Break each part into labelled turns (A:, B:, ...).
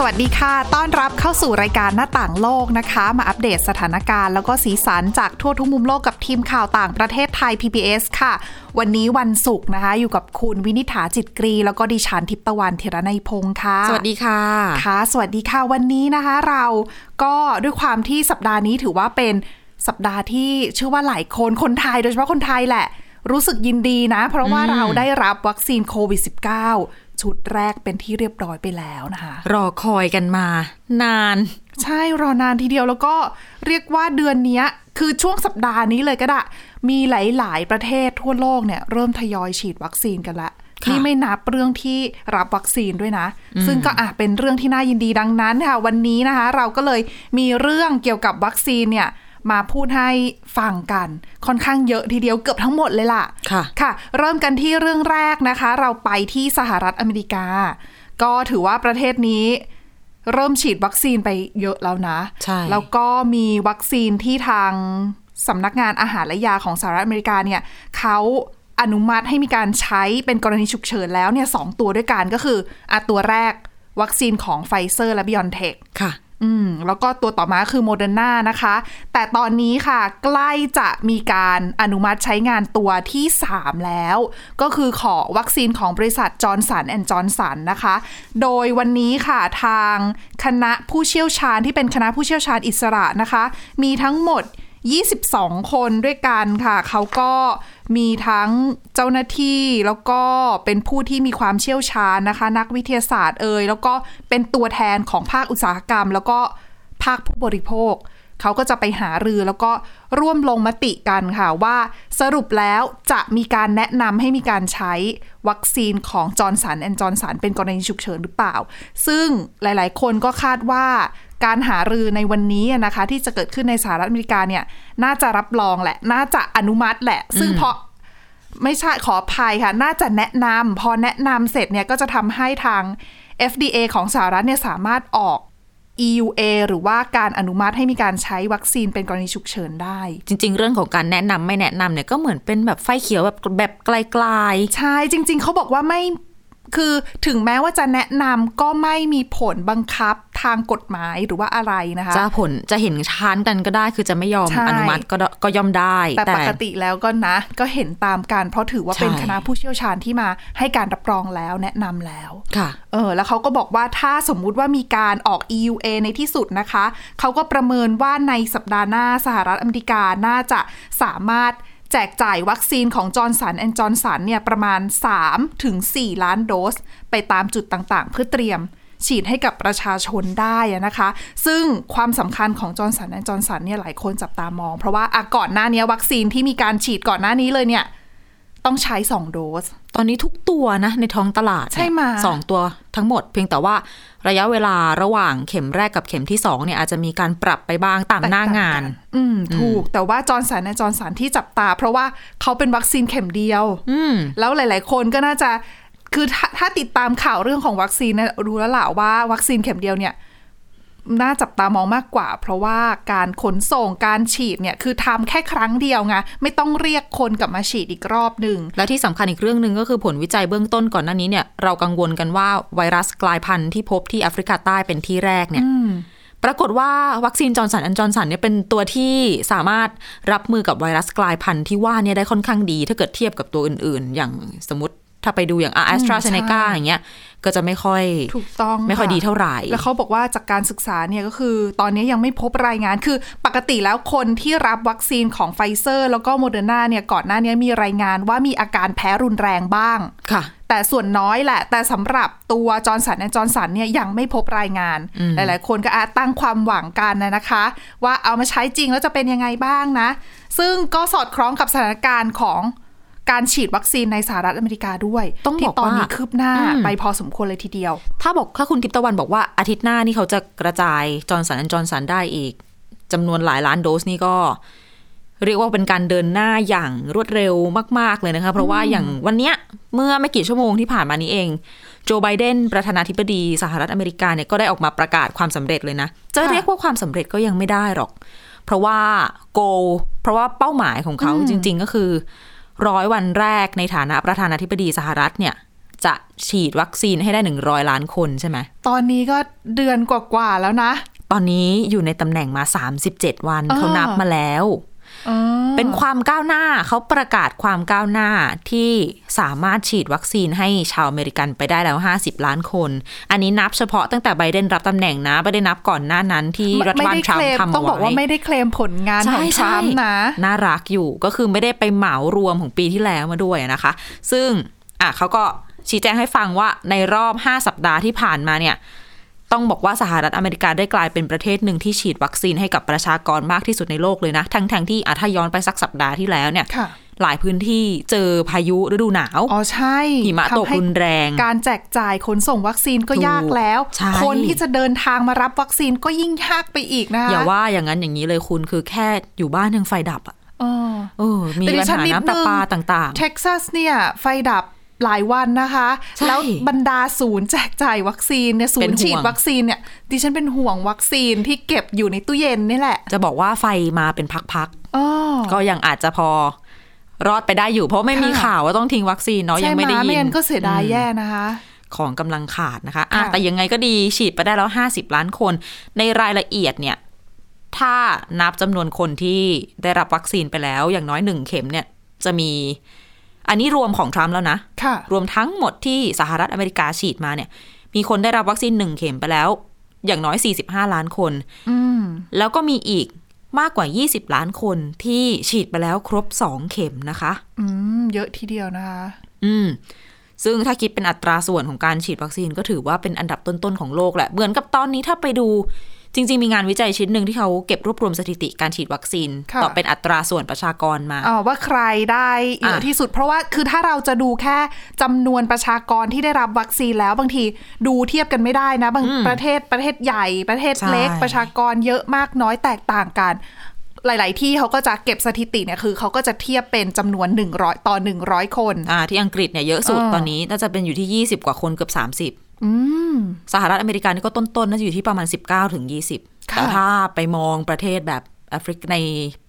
A: สวัสดีค่ะ ต้อนรับเข้าสู่รายการหน้าต่างโลกนะคะ มาอัปเดตสถานการณ์แล้วก็สีสันจากทั่วทุกมุมโลกกับทีมข่าวต่างประเทศไทย PBS ค่ะ วันนี้วันศุกร์นะคะ อยู่กับคุณวินิษฐาจิตกรี แล้วก็ดิฉันทิพย์ตะวันเทระในยพงค์ค่ะ
B: สวัสดีค่ะ
A: ค่ะ สวัสดีค่ะ วันนี้นะคะ เราก็ด้วยความที่สัปดาห์นี้ถือว่าเป็นสัปดาห์ที่เชื่อว่าหลายคนคนไทย โดยเฉพาะคนไทยแหละ รู้สึกยินดีนะ เพราะว่าเราได้รับวัคซีนโควิด -19 ชุดแรกเป็นที่เรียบร้อยไปแล้วนะคะ
B: รอคอยกันมา นาน
A: ใช่รอนานทีเดียวแล้วก็เรียกว่าเดือนเนี้ยคือช่วงสัปดาห์นี้เลยก็ได้มีหลาย ๆ ประเทศทั่วโลกเนี่ยเริ่มทยอยฉีดวัคซีนกันละ
B: ค่ะ
A: นี่ไม่นับเรื่องที่รับวัคซีนด้วยนะ ซึ่งก็อาจเป็นเรื่องที่น่ายินดีดังนั้นค่ะ วันนี้นะคะ เราก็เลยมีเรื่องเกี่ยวกับวัคซีนเนี่ย มาพูดให้ฟังกันค่อนข้างเยอะทีเดียวเกือบทั้งหมดเลยล่ะ
B: ค่ะ
A: ค่ะ เริ่มกันที่เรื่องแรกนะคะ เราไปที่สหรัฐอเมริกา ก็ถือว่าประเทศนี้เริ่มฉีดวัคซีนไปเยอะแล้วนะ
B: ใช่
A: แล้วก็มีวัคซีนที่ทางสำนักงานอาหารและยาของสหรัฐอเมริกาเนี่ยเขาอนุมัติให้มีการใช้เป็นกรณีฉุกเฉินแล้วเนี่ยสองตัวด้วยกันก็คืออะตัวแรกวัคซีนของไฟเซอร์และ BioNTech ค่ะ อืมแล้วก็ตัวต่อมาคือโมเดอร์นานะคะ แต่ตอนนี้ค่ะ ใกล้จะมีการอนุมัติใช้งานตัวที่ 3 แล้ว ก็คือขอวัคซีนของบริษัท Johnson & Johnson นะคะ โดยวันนี้ค่ะทางคณะผู้เชี่ยวชาญที่เป็นคณะผู้เชี่ยวชาญอิสระนะคะ มีทั้งหมด 22 คนด้วยกันค่ะ เขาก็มีทั้งเจ้าหน้าที่แล้วก็เป็นผู้ที่มีความเชี่ยวชาญนะคะ นักวิทยาศาสตร์เอ่ยแล้วก็เป็นตัวแทนของภาคอุตสาหกรรม แล้วก็ภาคผู้บริโภค เขาก็จะไปหารือแล้วก็ร่วมลงมติกันค่ะว่าสรุปแล้วจะมีการแนะนำให้มีการใช้วัคซีนของ Johnson & Johnson เป็นกรณีฉุกเฉินหรือเปล่า ซึ่งหลาย ๆ คนก็คาดว่า การหารือในวันนี้อะนะคะ ที่จะเกิดขึ้นในสหรัฐอเมริกาเนี่ย น่าจะรับรองแหละ น่าจะอนุมัติแหละ ซึ่งพอไม่ใช่ขออภัยค่ะ น่าจะแนะนำพอแนะนำเสร็จเนี่ยก็จะทำให้ทาง FDA ของสหรัฐเนี่ยสามารถออก EUA หรือว่าการอนุมัติให้มีการใช้วัคซีนเป็นกรณีฉุกเฉินได้
B: จริง ๆ เรื่องของการแนะนำไม่แนะนำเนี่ยก็เหมือนเป็นแบบไฟเขียวแบบแบบไกล
A: ใช่ จริง ๆ เขาบอกว่าไม่ คือถึงแม้ว่าจะแนะนำก็ไม่มีผลบังคับทางกฎหมายหรือว่าอะไรนะคะ
B: ๆจะผลจะเห็นช้านกันก็ได้คือจะไม่ยอม
A: ใช่
B: อนุมัติก็ได้ก็ย่อมได้
A: แต่ปกติแล้วก็นะ ก็เห็นตามกันเพราะถือว่าเป็น
B: ใช่
A: คณะผู้เชี่ยวชาญที่มาให้การรับรองแล้วแนะนำแล้ว
B: ค่ะ
A: เออแล้วเขาก็บอกว่าถ้าสมมุติว่ามีการออก EUA ในที่สุดนะคะ เขาก็ประเมินว่าในสัปดาห์หน้าสหรัฐอเมริกาน่าจะสามารถ แจกจ่ายวัคซีนของ Johnson & Johnson เนี่ยประมาณ 3 ถึง 4 ล้านโดส ไปตามจุดต่างๆ เพื่อเตรียมฉีดให้กับประชาชนได้นะคะ ซึ่งความสำคัญของ Johnson & Johnson เนี่ยหลายคนจับตามอง เพราะว่าก่อนหน้านี้วัคซีนที่มีการฉีดก่อนหน้านี้เลยเนี่ย ต้องใช้2โดส
B: ตอนนี้ทุกตัวนะ ในท้องตลาดเนี่ย
A: ใช่ไหม
B: สองตัวทั้งหมด เพียงแต่ว่าระยะเวลาระหว่างเข็มแรกกับเข็มที่สองเนี่ยอาจจะมีการปรับไปบ้างตามหน้างาน
A: อืม ถูกแต่ว่าจอร์นสันในจอร์นสันที่จับตา เพราะว่าเขาเป็นวัคซีนเข็มเดียว
B: อืม
A: แล้วหลาย ๆ คนก็น่าจะคือถ้าถ้าติดตามข่าวเรื่องของวัคซีนนะรู้แล้วล่ะว่าวัคซีนเข็มเดียวเนี่ย น่าจับตามองมากกว่า เพราะว่าการขนส่งการฉีดเนี่ยคือทำแค่ครั้งเดียวไงไม่ต้องเรียกคนกลับมาฉีดอีกรอบหนึ่ง
B: และที่สำคัญอีกเรื่องหนึ่งก็คือผลวิจัยเบื้องต้นก่อนหน้านี้เนี่ยเรากังวลกันว่าไวรัสกลายพันธุ์ที่พบที่แอฟริกาใต้เป็นที่แรกเนี่ยปรากฏว่าวัคซีน Johnson & Johnson เนี่ยเป็นตัวที่สามารถรับมือกับไวรัสกลายพันธุ์ที่ว่าเนี่ยได้ค่อนข้างดี ถ้าเกิดเทียบกับตัวอื่นๆ อย่างสมมติ ถ้าไปดูอย่างแอสตราเซเนกา
A: ใช่
B: อย่างเงี้ย ก็จะไม่ค่อย
A: ถูกต้อง
B: ไม่ค่อยะดีเท่าไหร่
A: แล้วเขาบอกว่าจากการศึกษาเนี่ยก็คือ ตอนนี้ยังไม่พบรายงานคือปกติแล้วคนที่รับวัคซีนของไฟเซอร์ แล้วก็โมเดอร์นาเนี่ยก่อนหน้านี้มีรายงานว่ามีอาการแพ้รุนแรงบ้าง
B: ค่ะ
A: แต่ส่วนน้อยแหละ แต่สำหรับตัว Johnson และ Johnson เนี่ยยังไม่พบรายงาน หลาย ๆ คนก็อาจตั้งความหวังกันนะนะคะ ว่าเอามาใช้จริงแล้วจะเป็นยังไงบ้างนะ ซึ่งก็สอดคล้องกับสถานการณ์ของ การฉีดวัคซีนในสหรัฐอเมริกาด้วย
B: ต้องบอก
A: ที่ตอนนี้
B: ว่า
A: คืบหน้า
B: อืม
A: ไปพอสมควรเลยทีเดียว
B: ถ้าบอกถ้าคุณทิพย์ตะวันบอกว่าอาทิตย์หน้านี่เขาจะกระจาย Johnson & Johnson ได้อีกจำนวนหลายล้านโดสนี่ก็ เรียกว่าเป็นการเดินหน้าอย่างรวดเร็วมาก ๆ เลยนะคะ เพราะว่าอย่างวันเนี้ยเมื่อไม่กี่ชั่วโมงที่ผ่านมานี้เองโจไบเดนประธานาธิบดีสหรัฐอเมริกาเนี่ยก็ได้ออกมาประกาศความสำเร็จเลยนะ จะเรียกว่าความสำเร็จก็ยังไม่ได้หรอก เพราะว่าโก เพราะว่าเป้าหมายของเขาจริง ๆ ก็คือ ร้อยวันแรกในฐานะประธานาธิบดีสหรัฐเนี่ย จะฉีดวัคซีนให้ได้หนึ่งร้อยล้านคนใช่ไหม
A: ตอนนี้ก็เดือนกว่าๆแล้วนะ
B: ตอนนี้อยู่ในตำแหน่งมา37วัน
A: อ่า
B: เขานับมาแล้ว
A: อ๋อ
B: เป็นความก้าวหน้าเขาประกาศความก้าวหน้าที่สามารถฉีดวัคซีนให้ชาวอเมริกันไปได้แล้ว 50 ล้านคน อันนี้นับเฉพาะตั้งแต่ไบเดนรับตำแหน่งนะไม่ได้นับก่อนหน้านั้นที่รัฐบาล
A: ไม่ได้
B: ทรัม
A: เคล
B: ป์
A: ม
B: ทำ
A: ต้อง
B: เอา
A: บอกว่า
B: ไว้
A: ไม่ได้เคลมผลงานของทรัมป์นะ
B: น่ารักอยู่ก็คือไม่ได้ไปเหมารวมของปีที่แล้วมาด้วยนะคะ ซึ่งอะเขาก็ชี้แจงให้ฟังว่าในรอบ 5 สัปดาห์ที่ผ่านมาเนี่ย ต้องบอกว่าสหรัฐอเมริกาได้กลายเป็นประเทศหนึ่งที่ฉีดวัคซีนให้กับประชากรมากที่สุดในโลกเลยนะ ทั้งทงๆที่อะถ้าย้อนไปสักสัปดาห์ที่แล้วเนี่ย
A: ค่ะ
B: หลายพื้นที่เจอพายุฤดูหนาว
A: อ๋อ ใช่
B: หิมะตก
A: ทำให้
B: รุนแรง
A: การแจกจ่ายขนส่งวัคซีนก็
B: ถูก
A: ยากแล้ว
B: ใช่
A: คนที่จะเดินทางมารับวัคซีนก็ยิ่งยากไปอีกนะคะ
B: อย่าว่าอย่างนั้นอย่างนี้เลยคุณคือแค่อยู่บ้านยังไฟดับอะ
A: เออ
B: เออมี
A: แต่ดิ
B: ปัญ
A: ฉัน
B: หา
A: นิด
B: น้ำประ
A: นึง
B: ปาต่าง
A: เท็กซัสเนี่ย ไฟดับ หลายวันนะคะ
B: ใช่
A: แล้วบรรดาศูนย์แจกจ่ายวัคซีนเนี่ยศู
B: เป็น
A: นย์
B: ห่วง
A: ฉีดวัคซีนเนี่ยดิฉันเป็นห่วงวัคซีนที่เก็บอยู่ในตู้เย็นนี่แหละ
B: ๆจะบอกว่าไฟมาเป็นพัก
A: อ๋อ
B: ๆก็ยังอาจจะพอรอดไปได้อยู่ เพราะไม่มี
A: ค่ะ
B: ข่าวว่าต้องทิ้งวัคซีนเนาะยังไม่ได้
A: ใช่ห
B: ยิ
A: ไม่
B: น
A: งั้นก็เสียดายแย่นะคะ
B: ของกำลังขาดนะคะอะ
A: ค่ะ
B: แต่ยังไงก็ดีฉีดไปได้แล้ว50ล้านคน ในรายละเอียดเนี่ย ถ้านับจำนวนคนที่ได้รับวัคซีนไปแล้ว อย่างน้อยหนึ่งเข็มเนี่ยจะมี อันนี้รวมของทรัมป์แล้วนะ
A: ค่ะ
B: รวมทั้งหมดที่สหรัฐอเมริกาฉีดมาเนี่ย มีคนได้รับวัคซีนหนึ่งเข็มไปแล้ว อย่างน้อย 45 ล้านคน
A: อืม
B: แล้วก็มีอีกมากกว่า 20 ล้านคนที่ฉีดไปแล้วครบ2เข็มนะคะ
A: อืม เยอะทีเดียวนะคะ
B: อืม ซึ่งถ้าคิดเป็นอัตราส่วนของการฉีดวัคซีนก็ถือว่าเป็นอันดับต้นๆของโลกแหละ เหมือนกับตอนนี้ถ้าไปดู จริง ๆ มีงานวิจัยชิ้นหนึ่งที่เขาเก็บรวบรวมสถิติการฉีดวัคซีน
A: ค่ะ
B: ต่อเป็นอัตราส่วนประชากรมา
A: อ๋อว่าใครได้เยอะ
B: อะ
A: ที่สุด เพราะว่าคือถ้าเราจะดูแค่จำนวนประชากรที่ได้รับวัคซีนแล้วบางทีดูเทียบกันไม่ได้นะ บางประเทศประเทศใหญ่ประเทศเล็ก
B: ใช่
A: ประชากรเยอะมากน้อยแตกต่างกันหลาย ๆ ที่เขาก็จะเก็บสถิติเนี่ยคือเขาก็จะเทียบเป็นจำนวน 100 ต่อ 100 คน
B: อ่าที่อังกฤษเนี่ยเยอะสุด
A: เออ
B: ตอนนี้น่าจะเป็นอยู่ที่ 20 กว่าคนเกือบ 30
A: อืม
B: สหรัฐอเมริกานี่ก็ต้นๆน่าจะอยู่ที่ประมาณ 19ถึง20
A: ค่ะ
B: แต่ถ้าไปมองประเทศแบบแอฟริกใน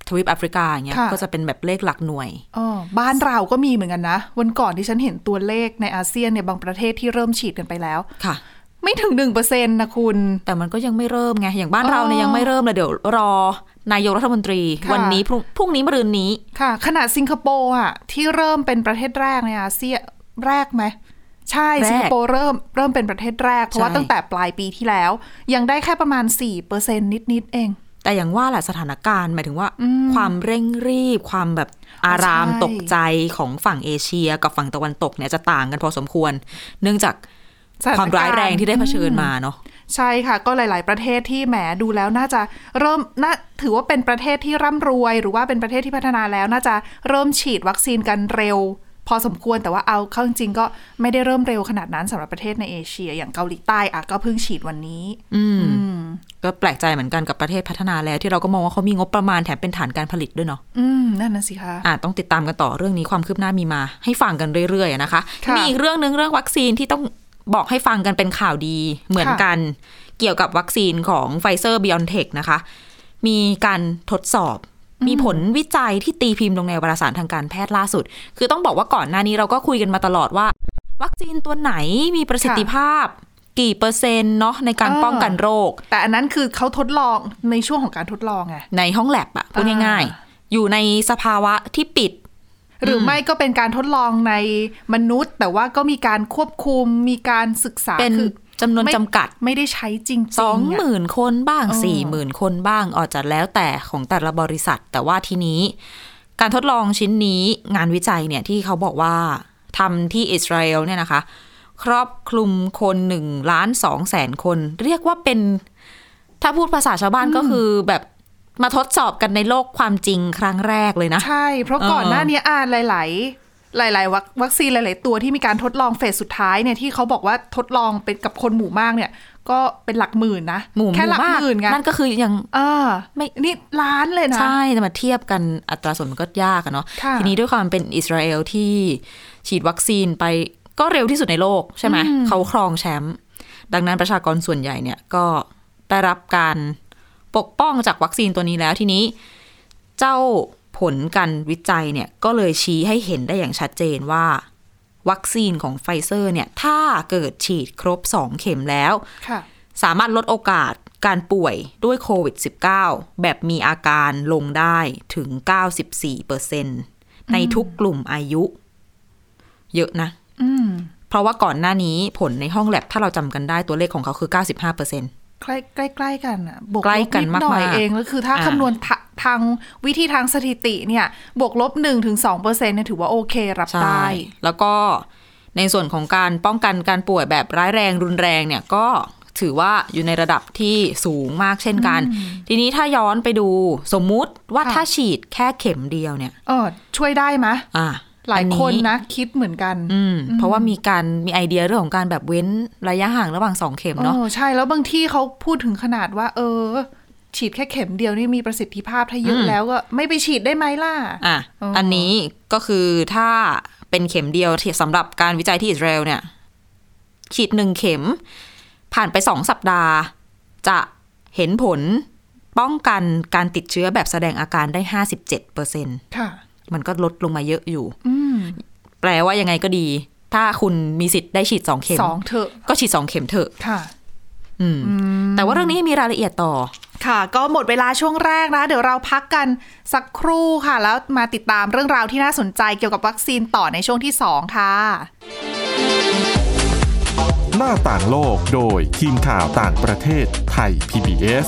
B: ทวีปแอฟริกาอย่างเงี้ย
A: ค่ะ
B: ก็จะเป็นแบบเลขหลักหน่วย
A: อ๋อบ้านเราก็มีเหมือนกันนะ วันก่อนที่ฉันเห็นตัวเลขในอาเซียนเนี่ยบางประเทศที่เริ่มฉีดกันไปแล้ว
B: ค่ะ
A: ไม่ถึงหนึ่งเปอร์เซ็นต์นะคุณ
B: แต่มันก็ยังไม่เริ่มไง อย่างบ้าน
A: อ๋อ
B: เราเนี่ยยังไม่เริ่มเลยเดี๋ยวรอนายกรัฐมนตรี
A: ค่ะ
B: วันนี้พรุ่งพรุ่งนี้มะรืนนี้
A: ค่ะ ขนาดสิงคโปร์อะที่เริ่มเป็นประเทศแรกในอาเซียนแรกไหม ใช่
B: แรก
A: สิงคโปร์เริ่มเริ่มเป็นประเทศแรก เพราะว่า
B: ใช่
A: ตั้งแต่ปลายปีที่แล้ว ยังได้แค่ประมาณ4เปอร์เซ็นต์นิดๆเอง
B: แต่อย่างว่าแหละสถานการณ์หมายถึงว่า ความเร่งรีบ ความแบบอาราม
A: ใช่
B: ตกใจของฝั่งเอเชีย กับฝั่งตะวันตกเนี่ยจะต่างกันพอสมควร เนื่องจาก
A: สถน
B: ความร้ายแรงที่ได้เผชิญ
A: อื
B: มาเนาะ
A: ใช่ค่ะ ก็หลาย ๆ ประเทศที่แหมดูแล้วน่าจะเริ่มน่าถือว่าเป็นประเทศที่ร่ำรวย หรือว่าเป็นประเทศที่พัฒนาแล้วน่าจะเริ่มฉีดวัคซีนกันเร็ว พอสมควรแต่ว่าเอาเข้าจริงๆก็ไม่ได้เริ่มเร็วขนาดนั้นสำหรับประเทศในเอเชีย อย่างเกาหลีใต้อะก็เพิ่งฉีดวันนี้
B: อืม
A: อืม
B: ก็แปลกใจเหมือนกันกับประเทศพัฒนาแล้ว ที่เราก็มองว่าเขามีงบประมาณแถมเป็นฐานการผลิตด้วยเนาะ
A: อืมนั่นน่ะสิคะ
B: อะต้องติดตามกันต่อเรื่องนี้ความคืบหน้ามีมา ให้ฟังกันเรื่อยๆนะคะ
A: ค่ะ
B: มีอีกเรื่องหนึ่งเรื่องวัคซีนที่ต้องบอกให้ฟังกันเป็นข่าวดีเหมือนกันเกี่ยวกับวัคซีนของ Pfizer BioNTech นะคะ มีการทดสอบ มีผลวิจัยที่ตีพิมพ์ลงในวารสารทางการแพทย์ล่าสุด คือต้องบอกว่าก่อนหน้านี้เราก็คุยกันมาตลอดว่า วัคซีนตัวไหนมีประสิทธิภาพ กี่เปอร์เซ็นต์เนาะในการ
A: เออ
B: ป้องกันโรค
A: แต่อันนั้นคือเขาทดลองในช่วงของการทดลองไง
B: ในห้องแลบอะพูดง่าย
A: อ่า
B: ๆอยู่ในสภาวะที่ปิด
A: หรือไม่ก็เป็นการทดลองในมนุษย์ แต่ว่าก็มีการควบคุมมีการศึกษา
B: เป็น
A: คือ
B: จำนวน
A: ไม่
B: จำกัด
A: ไม่ได้ใช้จริงๆ
B: สองะหมื่นคนบ้าง
A: เออ
B: สี่หมื่นคนบ้างออกจากแล้วแต่ของแต่ละบริษัท แต่ว่าทีนี้ การทดลองชิ้นนี้งานวิจัยเนี่ยที่เขาบอกว่าทำที่อิสราเอลเนี่ยนะคะ ครอบคลุมคนหนึ่งล้านสองแสนคน เรียกว่าเป็น ถ้าพูดภาษาชาวบ้านก็คือแบบมาทดสอบกันในโลกความจริงครั้งแรกเลยนะ
A: ใช่ เพราะ
B: เออ
A: ก่อนหน้านี้อ่านหลาย ๆ หลายๆวัควัคซีนหลาย ๆ ตัวที่มีการทดลองเฟสสุดท้ายเนี่ยที่เขาบอกว่าทดลองเป็นกับคนหมู่มากเนี่ย ก็เป็นหลักหมื่นนะ
B: หมู่
A: แค่หลัก
B: มาก
A: หมื่นไง
B: นั่นก็คือยัง
A: อ่า
B: ไม่
A: นี่ล้านเลยนะ
B: ใช่แต่มาเทียบกันอัตราส่วนมันก็ยากอะเนาะ
A: ค่ะ
B: ทีนี้ด้วยความเป็นอิสราเอลที่ฉีดวัคซีนไปก็เร็วที่สุดในโลกใช่ไหมเขาครองแชมป์ดังนั้นประชากรส่วนใหญ่เนี่ยก็ได้รับการปกป้องจากวัคซีนตัวนี้แล้วทีนี้ เจ้า ผลการวิจัยเนี่ยก็เลยชี้ให้เห็นได้อย่างชัดเจนว่า วัคซีนของไฟเซอร์เนี่ยถ้าเกิดฉีดครบ 2 เข็มแล้ว
A: ค่ะ
B: สามารถลดโอกาสการป่วยด้วยโควิด -19 แบบมีอาการลงได้ถึง 94%ในทุกกลุ่มอายุ เยอะนะ
A: อืม
B: เพราะว่าก่อนหน้านี้ผลในห้องแลบถ้าเราจำกันได้ตัวเลขของเขาคือ 95%
A: ใกล้ใกล้ใกล้กันอะบวก
B: ใกล้
A: ลบ
B: กัน
A: นิดหน่อย
B: มากๆ
A: เองแล้วคือถ้า
B: อ่า
A: คำนวณ ทะทางวิธีทางสถิติเนี่ย บวกลบหนึ่งถึงสองเปอร์เซ็นต์เนี่ยถือว่าโอเครับ
B: ใช่
A: ได้
B: แล้วก็ในส่วนของการป้องกันการป่วยแบบร้ายแรงรุนแรงเนี่ยก็ถือว่าอยู่ในระดับที่สูงมากเช่นกัน ทีนี้ถ้าย้อนไปดูสมมุติว่า
A: ค่ะ
B: ถ้าฉีดแค่เข็มเดียวเนี่ย
A: เออช่วยได้ไหมะ
B: อะ
A: หลาย
B: อั
A: คนนะคิดเหมือนกัน
B: อืม เพราะว่ามีการมีไอเดียเรื่องของการแบบเว้นระยะห่างระหว่างสองเข็มเนาะ
A: เออใช่แล้วบางที่เขาพูดถึงขนาดว่า เออ ฉีดแค่เข็มเดียวนี่มีประสิทธิภาพถ้าเยอะ
B: อืม
A: แล้วก็ไม่ไปฉีดได้ไหมล่ะ
B: อะ
A: อ๋ออั
B: อันนี้ก็คือถ้าเป็นเข็มเดียวที่สำหรับการวิจัยที่อิสราเอลเนี่ย ฉีดหนึ่งเข็ม ผ่านไปสองสัปดาห์ จะเห็นผลป้องกันการติดเชื้อแบบแสดงอาการได้ห้าสิบเจ็ดเปอร์เซ็น
A: ค่ะ
B: มันก็ลดลงมาเยอะอยู่
A: อืม
B: แปลว่ายังไงก็ดี ถ้าคุณมีสิทธิ์ได้ฉีดสองเข็ม
A: สองเถอะ
B: ก็ฉีดสองเข็มเถอะ
A: ค่ะ
B: อืม แต่ว่าเรื่องนี้มีรายละเอียดต่อ
A: ค่ะ ก็หมดเวลาช่วงแรกนะ เดี๋ยวเราพักกันสักครู่ค่ะ แล้วมาติดตามเรื่องราวที่น่าสนใจเกี่ยวกับวัคซีนต่อในช่วงที่ 2 ค่ะ
C: หน้าต่างโลกโดยทีมข่าวต่างประเทศไทย PBS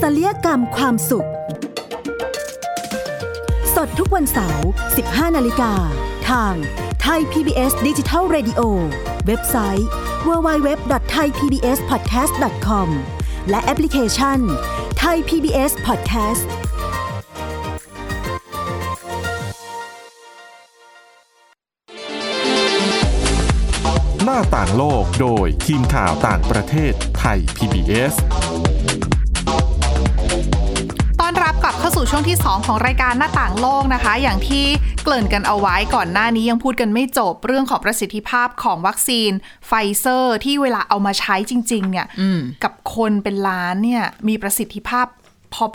D: ศัลยกรรมความสุข สดทุกวันเสาร์ 15 นาฬิกา ทางไทย PBS Digital Radio เว็บไซต์ www.thaipbspodcast.com และแอปพลิเคชัน Thai PBS Podcast
C: หน้าต่างโลกโดยทีมข่าวต่างประเทศไทย PBS
A: สู่ช่วงที่ 2 ของรายการหน้าต่างโลกนะคะ อย่างที่เกริ่นกันเอาไว้ก่อนหน้านี้ยังพูดกันไม่จบเรื่องของประสิทธิภาพของวัคซีนไฟเซอร์ที่เวลาเอามาใช้จริง ๆ เนี่ยกับคนเป็นล้านเนี่ยมีประสิทธิภาพ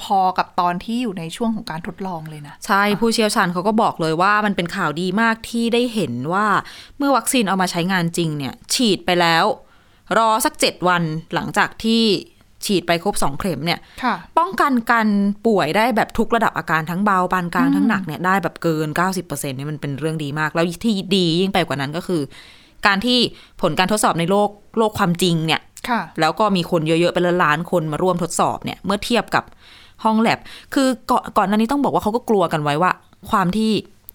A: พอๆกับตอนที่อยู่ในช่วงของการทดลองเลยนะ
B: ใช่ผู้เชี่ยวชาญเขาก็บอกเลยว่ามันเป็นข่าวดีมากที่ได้เห็นว่าเมื่อวัคซีนเอามาใช้งานจริงเนี่ย ฉีดไปแล้ว รอสักเจ็ดวันหลังจากที่ ฉีดไปครบสองเข็มเนี่ย
A: ค่ะ
B: ป้องกันการป่วยได้แบบทุกระดับอาการทั้งเบาปานกลางทั้งหนักเนี่ยได้แบบเกิน 90%เนี่ยมันเป็นเรื่องดีมาก แล้วที่ดียิ่งไปกว่านั้นก็คือ การที่ผลการทดสอบในโลกโลกความจริงเนี่ย
A: ค่ะ
B: แล้วก็มีคนเยอะๆเป็นล้านๆคนมาร่วมทดสอบเนี่ยเมื่อเทียบกับห้องแลบคือก่อนก่อนหน้านี้ต้องบอกว่าเขาก็กลัวกันไว้ว่า ความที่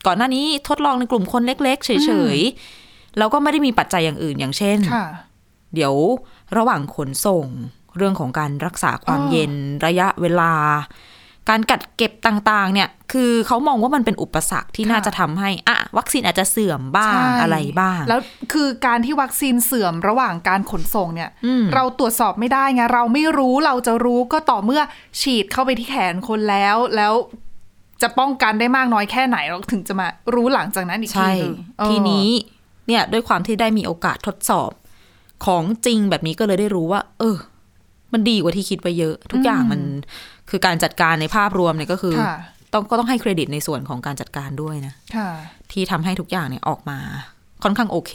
B: ก่อนหน้านี้ทดลองในกลุ่มคนเล็ก ๆ เฉยๆแล้วก็ไม่ได้มีปัจจัยอย่างอื่นอย่างเช่น
A: ค่ะ
B: เดี๋ยวระหว่างขนส่ง เรื่องของการรักษาความ
A: อ๋อ
B: เย็นระยะเวลา การกัดเก็บต่างๆ เนี่ย คือเขามองว่ามันเป็นอุปสรรคที่น่าจะทำให้อะวัคซีนอาจจะเสื่อมบ้าง
A: ใช่
B: อะไรบ้าง
A: แล้วคือการที่วัคซีนเสื่อมระหว่างการขนส่งเนี่ย
B: อืม
A: เราตรวจสอบไม่ได้ไงเราไม่รู้เราจะรู้ก็ต่อเมื่อฉีดเข้าไปที่แขนคนแล้วแล้วจะป้องกันได้มากน้อยแค่ไหนเราถึงจะมารู้หลังจากนั้นอีกที
B: ใช่
A: หนึ่งเออ
B: ทีนี้เนี่ยด้วยความที่ได้มีโอกาสทดสอบของจริงแบบนี้ก็เลยได้รู้ว่า เออ มันดีกว่าที่คิดไปเยอะ ทุกอย่างมันคือการจัดการในภาพรวมเนี่ยก็คือ
A: ค่ะ
B: ต้องก็ต้องให้เครดิตในส่วนของการจัดการด้วยนะ
A: ค่ะ
B: ที่ทำให้ทุกอย่างเนี่ยออกมา ค่อนข้างโอเค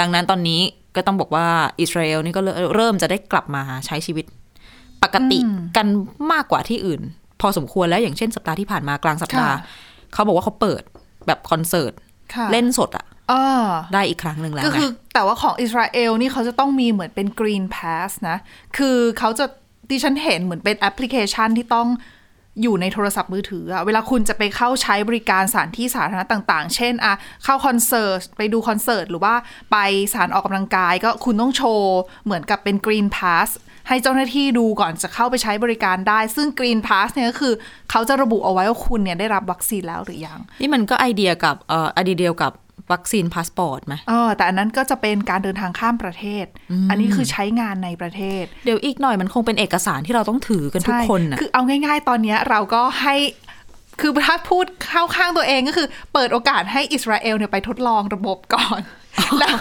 B: ดังนั้นตอนนี้ก็ต้องบอกว่าอิสราเอลนี่ก็เริ่มเริ่มจะได้กลับมาใช้ชีวิตปกติกันมากกว่าที่อื่น พอสมควรแล้วอย่างเช่นสัปดาห์ที่ผ่านมากลางสัปดาห์
A: ค่ะ
B: เขาบอกว่าเขาเปิดแบบคอนเสิร์ต
A: ค่ะ
B: เล่นสดอะ
A: เออ
B: ได้อีกครั้งหนึ่งแล้ว
A: ก็
B: ไง
A: คือ แต่ว่าของอิสราเอลนี่เขาจะต้องมีเหมือนเป็น Green Pass นะ คือเขาจะดิฉันเห็นเหมือนเป็นแอปพลิเคชันที่ต้องอยู่ในโทรศัพท์มือถืออะเวลาคุณจะไปเข้าใช้บริการสถานที่สาธารณะต่างๆ เช่นอะเข้าคอนเสิร์ตไปดูคอนเสิร์ตหรือว่าไปสถานออกกำลังกาย ก็คุณต้องโชว์เหมือนกับเป็น Green Pass ให้เจ้าหน้าที่ดูก่อนจะเข้าไปใช้บริการได้ ซึ่ง Green Pass เนี่ยก็คือ เขาจะระบุเอาไว้ว่าคุณเนี่ยได้รับวัคซีนแล้วหรือยัง
B: นี่มันก็ไอเดียกับเอ่อไอเดียเดียวกับ vaccine passport ไหม
A: เออแต่อันนั้นก็จะเป็นการเดินทางข้ามประเทศ อันนี้คือใช้งานในประเทศ
B: เดี๋ยวอีกหน่อยมันคงเป็นเอกสารที่เราต้องถือกันทุก
A: ใช่
B: คนน่ะ
A: คือเอาง่าย ๆ ตอนเนี้ยเราก็ให้คือถ้าพูดเข้าข้างตัวเองก็คือ เปิดโอกาสให้อิสราเอลเนี่ยไปทดลองระบบก่อน แล้ว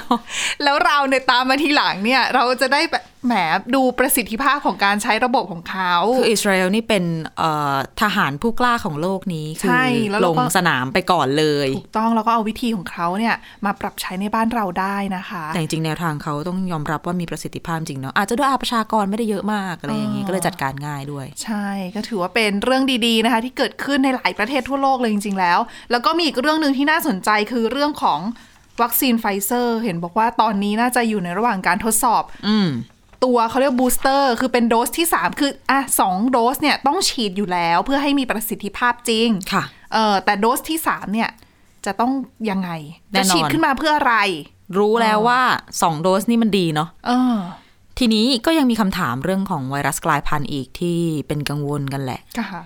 A: แล้วเราเนี่ยตามมาทีหลังเนี่ย เราจะได้แบบแหมดูประสิทธิภาพของการใช้ระบบของเขา
B: คืออิสราเอลนี่เป็นเอ่อทหารผู้กล้าของโลกนี้คื
A: ใช่แล้วเรา
B: ลง
A: ก็
B: สนามไปก่อนเลย
A: ถูกต้องแล้วก็เอาวิธีของเขาเนี่ยมาปรับใช้ในบ้านเราได้นะคะ
B: แต่จริงๆแนวทางเขาต้องยอมรับว่ามีประสิทธิภาพจริงเนาะอาจจะด้วยอาประชากรไม่ได้เยอะมากอะไรอย่างงี้ก็เลยจัดการง่ายด้วย
A: ใช่ก็ถือว่าเป็นเรื่องดีๆนะคะ ที่เกิดขึ้นในหลายประเทศทั่วโลกเลยจริง ๆ แล้ว แล้วก็มีอีกเรื่องหนึ่งที่น่าสนใจคือเรื่องของ วัคซีนไฟเซอร์ เห็นบอกว่าตอนนี้น่าจะอยู่ในระหว่างการทดสอบ
B: อืม
A: ตัวเขาเรียก booster คือเป็นโดสที่ 3 คืออะสองโดสเนี่ยต้องฉีดอยู่แล้วเพื่อให้มีประสิทธิภาพจริง
B: ค่ะ
A: เออแต่โดสที่ 3 เนี่ย จะต้องยังไง
B: แน่
A: จะ
B: นอน
A: ฉีดขึ้นมาเพื่ออะไร
B: รู้แล้วว่าสองโดสนี่มันดีเนาะ
A: เออ
B: ทีนี้ก็ยังมีคำถามเรื่องของไวรัสกลายพันธุ์อีกที่เป็นกังวลกันแหละ
A: ค่ะ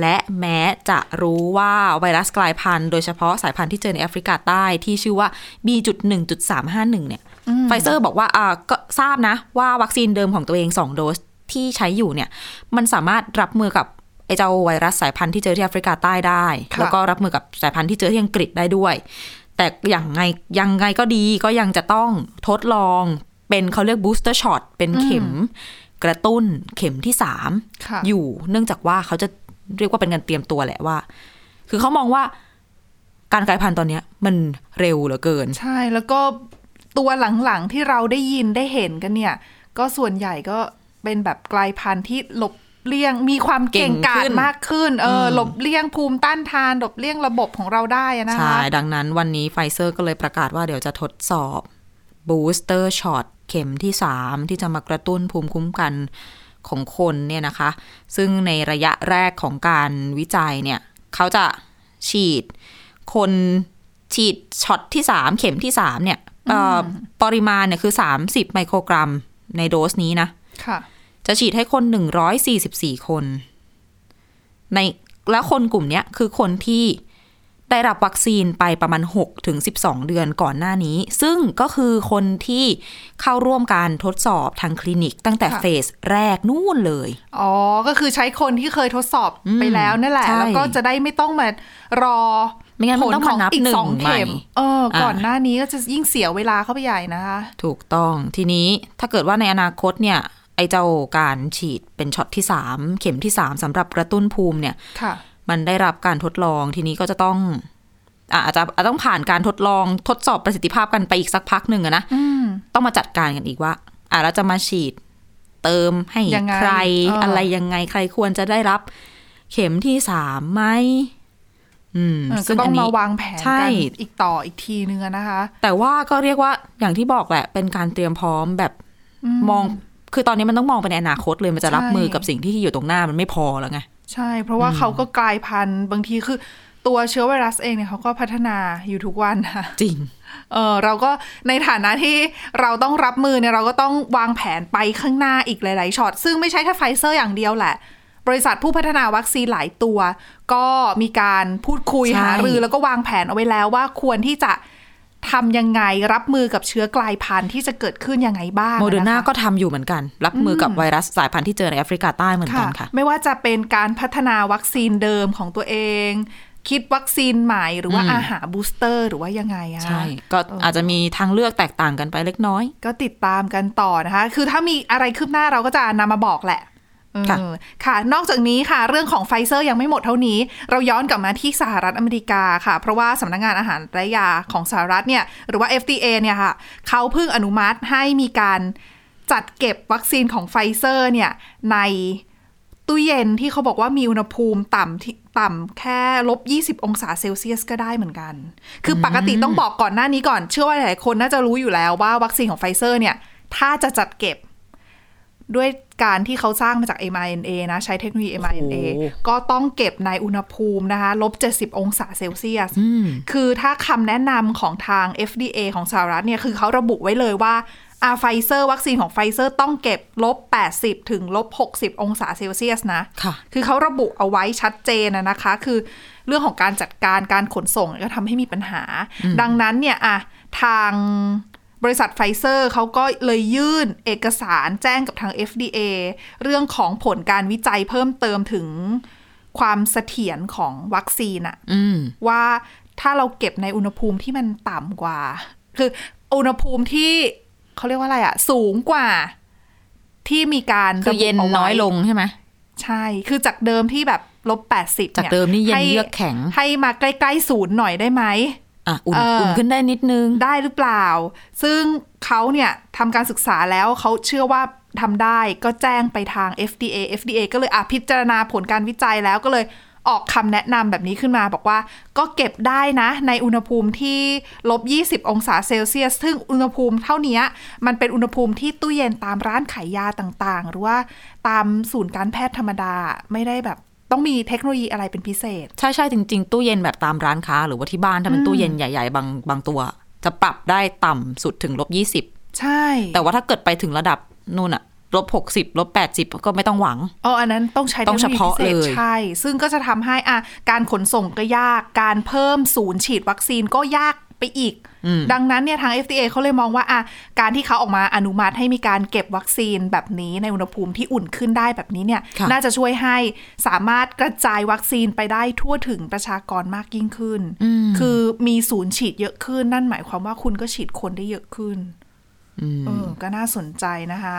B: และแม้จะรู้ว่าไวรัสกลายพันธุ์โดยเฉพาะสายพันธุ์ที่เจอในแอฟริกาใต้ที่ชื่อว่า B.1.351 เนี่ยไฟเซอร์บอกว่าอ่าก็ทราบนะว่าวัคซีนเดิมของตัวเอง 2 โดสที่ใช้อยู่เนี่ย มันสามารถรับมือกับไอเจ้าไวรัสสายพันธุ์ที่เจอที่แอฟริกาใต้ได้
A: ค่ะ
B: แล้วก็รับมือกับสายพันธุ์ที่เจอที่อังกฤษได้ด้วย แต่อย่างไงยังไงก็ดีก็ยังจะต้องทดลองเป็นเขาเรียก booster shot เป็นเข็มกระตุ้นเข็มที่สาม
A: ค่ะ
B: อยู่ เนื่องจากว่าเขาจะ เรียกว่าเป็นการเตรียมตัวแหละว่า คือเขามองว่าการกลายพันธุ์ตอนเนี้ย มันเร็วเหลือเกิน
A: ใช่แล้วก็ตัวหลังๆที่เราได้ยินได้เห็นกันเนี่ย ก็ส่วนใหญ่ก็เป็นแบบกลายพันธุ์ที่หลบเลี่ยงมีความเก่งกาจ
B: เก่งขึ้น
A: มากขึ้น เอออ
B: ม
A: หลบเลี่ยงภูมิต้านทานหลบเลี่ยงระบบของเราได้อะนะ
B: ใช่
A: คะ
B: ดังนั้นวันนี้ไฟเซอร์ก็เลยประกาศว่าเดี๋ยวจะทดสอบ booster shot เข็มที่3ที่จะมากระตุ้นภูมิคุ้มกัน ของคนเนี่ยนะคะ ซึ่งในระยะแรกของการวิจัยเนี่ยเขาจะฉีดคนฉีดช็อตที่3เข็มที่3เนี่ยเอ่ออปริมาณเนี่ยคือ30ไมโครกรัมในโดสนี้นะ
A: ค่ะ
B: จะฉีดให้คน144คน ในแล้วคนกลุ่มเนี้ยคือคนที่ ได้รับวัคซีนไปประมาณ 6 ถึง 12 เดือนก่อนหน้านี้ ซึ่งก็คือคนที่เข้าร่วมการทดสอบทางคลินิก ตั้งแต่
A: ค่ะ
B: เฟสแรกนู่นเลย
A: อ๋อ ก็คือใช้คนที่เคยทดสอบไปแล้วนั่นแหละ
B: ใช่
A: แล้วก็จะได้ไม่ต้องมารอ
B: ไม่งั้น
A: ผ
B: มัน
A: ล
B: ต้อง
A: ข
B: มา
A: อง
B: นับ
A: อีก
B: หนึ่ง
A: สองเข็ม
B: ใหม่
A: เออ ก่อน
B: อ่า
A: หน้านี้ก็จะยิ่งเสียเวลาเข้าไปใหญ่นะคะ
B: ถูกต้องทีนี้ถ้าเกิดว่าในอนาคตเนี่ยไอเจ้าการฉีดเป็นช็อตที่3เข็มที่3สำหรับกระตุ้นภูมิเนี่ย
A: ค่ะ
B: มันได้รับการทดลองทีนี้ก็จะต้องอะอาจจะอาจจะต้องผ่านการทดลองทดสอบประสิทธิภาพกันไปอีกสักพักหนึ่งอะนะ
A: อืม
B: ต้องมาจัดการกันอีกว่าอะเราจะมาฉีด เติมให้
A: ยังไง
B: ใคร
A: เอออ
B: อะไรยังไงใครควรจะได้รับ เข็มที่สามไหมอืม
A: เออก็
B: ซึ่ง
A: ต้อ
B: อั
A: ง
B: น
A: มา
B: นี้
A: วางแผน
B: ใช่
A: กันอีกต่ออีกทีนึงอะนะคะ
B: แต่ว่าก็เรียกว่าอย่างที่บอกแหละ เป็นการเตรียมพร้อมแบบมอง คือตอนนี้มันต้องมองไปในอนาคตเลยมันจะรับ
A: ใช่
B: มือกับสิ่งที่อยู่ตรงหน้ามันไม่พอแล้วไง
A: ใช่ เพราะว่าเขาก็กลายพันธุ์บางทีคือตัวเชื้อไวรัสเองเนี่ยเขาก็พัฒนาอยู่ทุกวันนะ
B: จริง
A: เออเราก็ในฐานะที่เราต้องรับมือเนี่ยเราก็ต้องวางแผนไปข้างหน้าอีกหลาย ๆช็อตซึ่งไม่ใช่แค่ไฟเซอร์อย่างเดียวแหละ บริษัทผู้พัฒนาวัคซีนหลายตัว ก็มีการพูดคุย
B: ใช่
A: หารือแล้วก็วางแผนเอาไว้แล้วว่าควรที่จะ ทำยังไงรับมือกับเชื้อกลายพันธุ์ที่จะเกิดขึ้นยังไงบ้าง
B: โมเดอร์นาะ
A: คะ
B: ก็ทำอยู่เหมือนกัน รับมือกับไวรัสสายพันธุ์ที่เจอในแอฟริกาใต้เหมือนกันค่ะ
A: ไม่ว่าจะเป็นการพัฒนาวัคซีนเดิมของตัวเอง คิดวัคซีนใหม่หรือว่า
B: อืม
A: อ่าหา booster หรือว่ายังไงอะ
B: ใช่ ก็อาจจะมีทางเลือกแตกต่างกันไปเล็กน้อย
A: ก็ติดตามกันต่อนะคะ คือถ้ามีอะไรคืบหน้าเราก็จะนำมาบอกแหละเออ
B: ค่ะ
A: ค่ะ นอกจากนี้ค่ะ เรื่องของไฟเซอร์ยังไม่หมดเท่านี้ เราย้อนกลับมาที่สหรัฐอเมริกาค่ะ เพราะว่าสำนักงานอาหารและยาของสหรัฐเนี่ย หรือว่า FDA เนี่ยค่ะ เขาเพิ่งอนุมัติให้มีการจัดเก็บวัคซีนของไฟเซอร์เนี่ย ในตู้เย็นที่เขาบอกว่ามีอุณหภูมิต่ำที่ต่ำแค่ลบ 20 องศาเซลเซียสก็ได้เหมือนกัน คือปกติต้องบอกก่อนหน้านี้ก่อน เชื่อว่าหลายคนน่าจะรู้อยู่แล้วว่าวัคซีนของไฟเซอร์เนี่ย ถ้าจะจัดเก็บ ด้วยการที่เขาสร้างมาจาก mRNA นะ ใช้เทคโนโลยี mRNA
B: โอ้โห
A: ก็ต้องเก็บในอุณหภูมินะคะลบ 70 องศาเซลเซียส
B: อืม
A: คือถ้าคำแนะนำของทาง FDA ของสหรัฐเนี่ย คือเขาระบุไว้เลยว่าอาไฟเซอร์วัคซีนของไฟเซอร์ต้องเก็บลบ 80 ถึงลบ 60 องศาเซลเซียสนะ
B: ค่ะ
A: คือเขาระบุเอาไว้ชัดเจนนะนะคะ คือเรื่องของการจัดการการขนส่งก็ทำให้มีปัญหา ดังนั้นเนี่ยอะทาง บริษัทไฟเซอร์เขาก็เลยยื่นเอกสารแจ้งกับทาง FDA เรื่องของผลการวิจัยเพิ่มเติมถึงความเสถียรของวัคซีนอะ
B: อืม
A: ว่าถ้าเราเก็บในอุณหภูมิที่มันต่ำกว่า คืออุณหภูมิที่เขาเรียกว่าอะไรอะสูงกว่า ที่มีการ
B: คือเย็น
A: ระบุาไว้
B: น้อยลงใช่ไหม
A: ใช่ คือจากเดิมที่แบบลบแปดสิบ
B: จากเดิมนี่เย็นเยือกแข็ง
A: ให้มาใกล้ๆศูนย์หน่อยได้ไหม
B: อะอุ่น
A: เอออุ่
B: อุ่นขึ้นได้นิดนึง
A: ได้หรือเปล่า ซึ่งเขาเนี่ยทำการศึกษาแล้วเขาเชื่อว่าทำได้ก็แจ้งไปทาง FDA FDA ก็เลยอะพิจารณาผลการวิจัยแล้วก็เลยออกคำแนะนำแบบนี้ขึ้นมาบอกว่า ก็เก็บได้นะ ในอุณหภูมิที่ลบ 20 องศาเซลเซียส ซึ่งอุณหภูมิเท่านี้มันเป็นอุณหภูมิที่ตู้เย็นตามร้านขายยาต่างๆ หรือว่าตามศูนย์การแพทย์ธรรมดาไม่ได้แบบ ต้องมีเทคโนโลยีอะไรเป็นพิเศษ
B: ใช่ใช่จริง ๆ ตู้เย็นแบบตามร้านค้า หรือว่าที่บ้านถ้าเป็นตู้เย็นใหญ่ ๆ บางบางตัว จะปรับได้ต่ำสุดถึงลบยี่สิบ
A: ใช่
B: แต่ว่าถ้าเกิดไปถึงระดับนู่นอะลบหกสิบลบแปดสิบก็ไม่ต้องหวัง
A: อ๋ออันนั้นต้องใช้
B: ต้องเฉพาะ
A: ทคโนโลยีพิศษ
B: เลย
A: ใช่ ซึ่งก็จะทำให้อะการขนส่งก็ยาก การเพิ่มศูนย์ฉีดวัคซีนก็ยาก ไปอีก ดังนั้นเนี่ยทาง FDA เขาเลยมองว่าอะการที่เขาออกมาอนุมัติให้มีการเก็บวัคซีนแบบนี้ในอุณหภูมิที่อุ่นขึ้นได้แบบนี้เนี่ย
B: ค่ะ
A: น่าจะช่วยให้สามารถกระจายวัคซีนไปได้ทั่วถึงประชากรมากยิ่งขึ้น คือมีศูนย์ฉีดเยอะขึ้น นั่นหมายความว่าคุณก็ฉีดคนได้เยอะขึ้นเออก็น่าสนใจนะคะ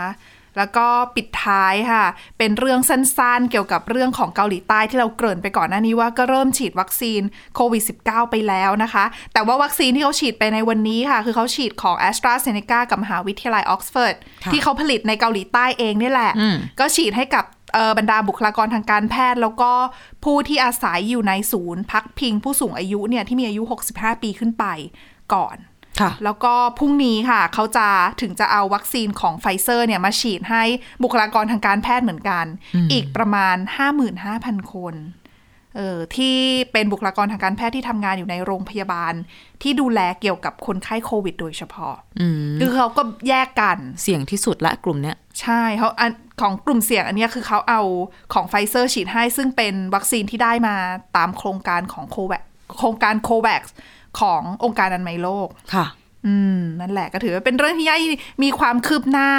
A: แล้วก็ปิดท้ายค่ะ เป็นเรื่องสั้นๆ เกี่ยวกับเรื่องของเกาหลีใต้ที่เราเกริ่นไปก่อนหน้านี้ว่าก็เริ่มฉีดวัคซีนโควิด -19 ไปแล้วนะคะ แต่ว่าวัคซีนที่เขาฉีดไปในวันนี้ค่ะ คือเขาฉีดของ AstraZeneca กับมหาวิทยาลัยออกซฟอร์ด
B: ค่ะ
A: ที่เขาผลิตในเกาหลีใต้เองนี่แหละ
B: อืม
A: ก็ฉีดให้กับเอ่อบรรดาบุคลากรทางการแพทย์ แล้วก็ผู้ที่อาศัยอยู่ในศูนย์ พักพิงผู้สูงอายุเนี่ยที่มีอายุ 65 ปีขึ้นไปก่อน
B: ค่ะ
A: แล้วก็พรุ่งนี้ค่ะ เขาจะถึงจะเอาวัคซีนของไฟเซอร์เนี่ยมาฉีดให้บุคลากรทางการแพทย์เหมือนกันอีกประมาณ 55,000 คนเออที่เป็นบุคลากรทางการแพทย์ที่ทำงานอยู่ในโรงพยาบาล ที่ดูแลเกี่ยวกับคนไข้โควิด โดยเฉพาะ
B: อืม
A: คือเขาก็แยกกัน
B: เสี่ยงที่สุดละกลุ่มเนี้ย
A: ใช่เขาอันของกลุ่มเสี่ยงอันเนี้ยคือเขาเอาของไฟเซอร์ฉีดให้ซึ่งเป็นวัคซีนที่ได้มาตามโครงการของโควัโครงการโควัค ขององค์การอนามัยโลก
B: ค่ะ
A: อืมนั่นแหละก็ถือว่าเป็นเรื่องที่ย่อยมีความคืบหน้า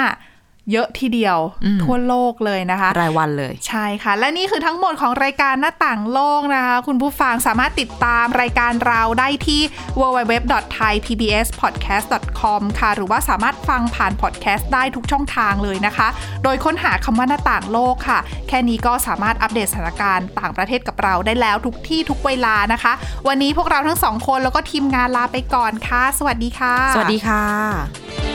A: เยอะทีเดียว
B: อืม
A: ทั่วโลกเลยนะคะ
B: รายวันเลย
A: ใช่ค่ะ และนี่คือทั้งหมดของรายการหน้าต่างโลกนะคะ คุณผู้ฟังสามารถติดตามรายการเราได้ที่ www.thaipbspodcast.com ค่ะ หรือว่าสามารถฟังผ่านพอดแคสต์ได้ทุกช่องทางเลยนะคะ โดยค้นหาคำว่าหน้าต่างโลกค่ะ แค่นี้ก็สามารถอัปเดตสถานการณ์ต่างประเทศกับเราได้แล้วทุกที่ทุกเวลานะคะ วันนี้พวกเราทั้งสองคนแล้วก็ทีมงานลาไปก่อนค่ะ สวัสดีค่ะ
B: สวัสดีค่ะ